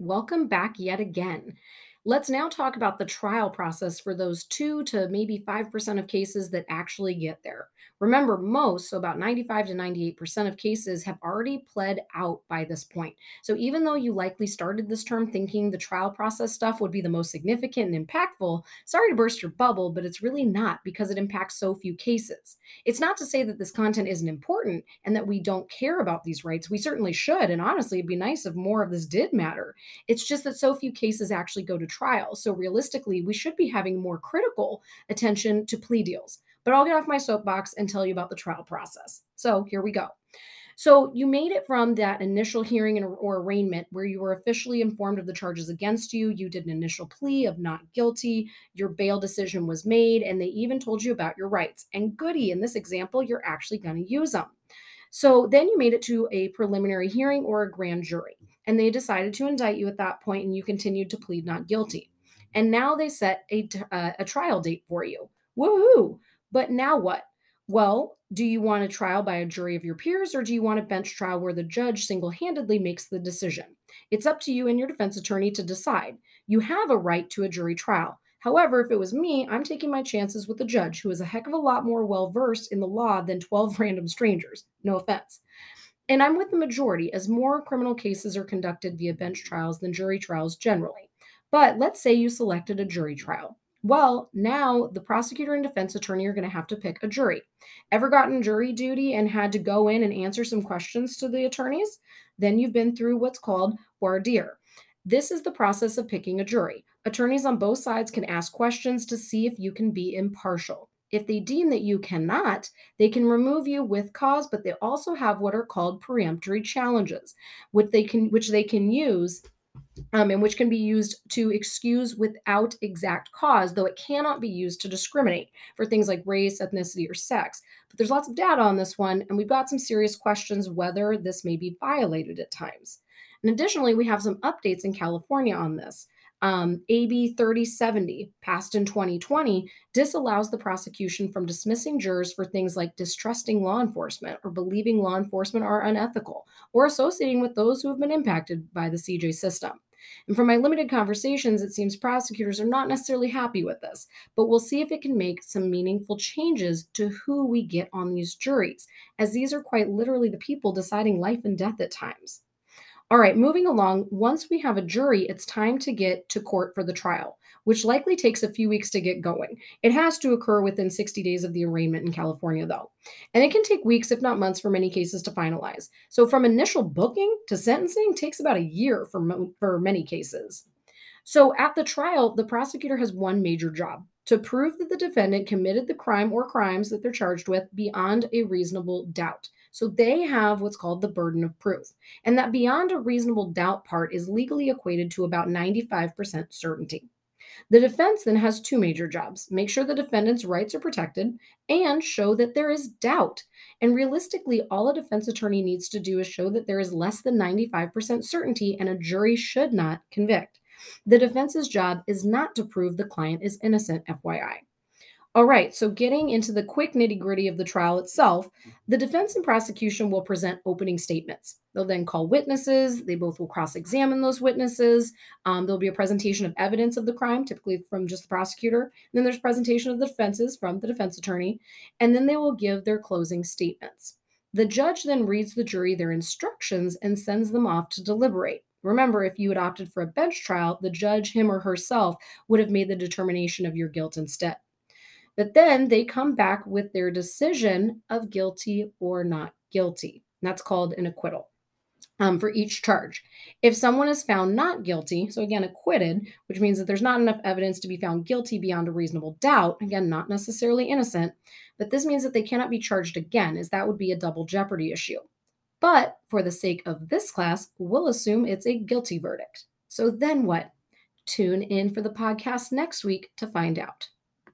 Welcome back yet again. Let's now talk about the trial process for those 2 to maybe 5% of cases that actually get there. Remember, most, so about 95 to 98% of cases, have already pled out by this point. So even though you likely started this term thinking the trial process stuff would be the most significant and impactful, sorry to burst your bubble, but it's really not because it impacts so few cases. It's not to say that this content isn't important and that we don't care about these rights. We certainly should. And honestly, it'd be nice if more of this did matter. It's just that so few cases actually go to trial. So realistically, we should be having more critical attention to plea deals. But I'll get off my soapbox and tell you about the trial process. So here we go. So you made it from that initial hearing or arraignment where you were officially informed of the charges against you. You did an initial plea of not guilty. Your bail decision was made, and they even told you about your rights. And goody, in this example, you're actually going to use them. So then you made it to a preliminary hearing or a grand jury and they decided to indict you at that point and you continued to plead not guilty. And now they set a, uh, a trial date for you. Woohoo! But now what? Well, do you want a trial by a jury of your peers or do you want a bench trial where the judge single handedly makes the decision? It's up to you and your defense attorney to decide. You have a right to a jury trial. However, if it was me, I'm taking my chances with the judge, who is a heck of a lot more well versed in the law than 12 random strangers. No offense. And I'm with the majority, as more criminal cases are conducted via bench trials than jury trials generally. But let's say you selected a jury trial. Well, now the prosecutor and defense attorney are going to have to pick a jury. Ever gotten jury duty and had to go in and answer some questions to the attorneys? Then you've been through what's called voir dire. This is the process of picking a jury. Attorneys on both sides can ask questions to see if you can be impartial. If they deem that you cannot, they can remove you with cause, but they also have what are called peremptory challenges, which they can which they can use um, and which can be used to excuse without exact cause, though it cannot be used to discriminate for things like race, ethnicity, or sex. But there's lots of data on this one, and we've got some serious questions whether this may be violated at times. And additionally, we have some updates in California on this um, AB 3070, passed in 2020, disallows the prosecution from dismissing jurors for things like distrusting law enforcement or believing law enforcement are unethical or associating with those who have been impacted by the CJ system. And from my limited conversations, it seems prosecutors are not necessarily happy with this, but we'll see if it can make some meaningful changes to who we get on these juries, as these are quite literally the people deciding life and death at times. All right, moving along, once we have a jury, it's time to get to court for the trial, which likely takes a few weeks to get going. It has to occur within 60 days of the arraignment in California, though. And it can take weeks, if not months, for many cases to finalize. So, from initial booking to sentencing takes about a year for, mo- for many cases. So, at the trial, the prosecutor has one major job to prove that the defendant committed the crime or crimes that they're charged with beyond a reasonable doubt. So they have what's called the burden of proof. And that beyond a reasonable doubt part is legally equated to about 95% certainty. The defense then has two major jobs make sure the defendant's rights are protected and show that there is doubt. And realistically, all a defense attorney needs to do is show that there is less than 95% certainty and a jury should not convict. The defense's job is not to prove the client is innocent, FYI. All right, so getting into the quick nitty gritty of the trial itself, the defense and prosecution will present opening statements. They'll then call witnesses. They both will cross examine those witnesses. Um, there'll be a presentation of evidence of the crime, typically from just the prosecutor. And then there's presentation of the defenses from the defense attorney. And then they will give their closing statements. The judge then reads the jury their instructions and sends them off to deliberate. Remember, if you had opted for a bench trial, the judge, him or herself, would have made the determination of your guilt instead. But then they come back with their decision of guilty or not guilty. That's called an acquittal. Um, for each charge. If someone is found not guilty, so again, acquitted, which means that there's not enough evidence to be found guilty beyond a reasonable doubt, again, not necessarily innocent, but this means that they cannot be charged again, as that would be a double jeopardy issue. But for the sake of this class, we'll assume it's a guilty verdict. So then what? Tune in for the podcast next week to find out.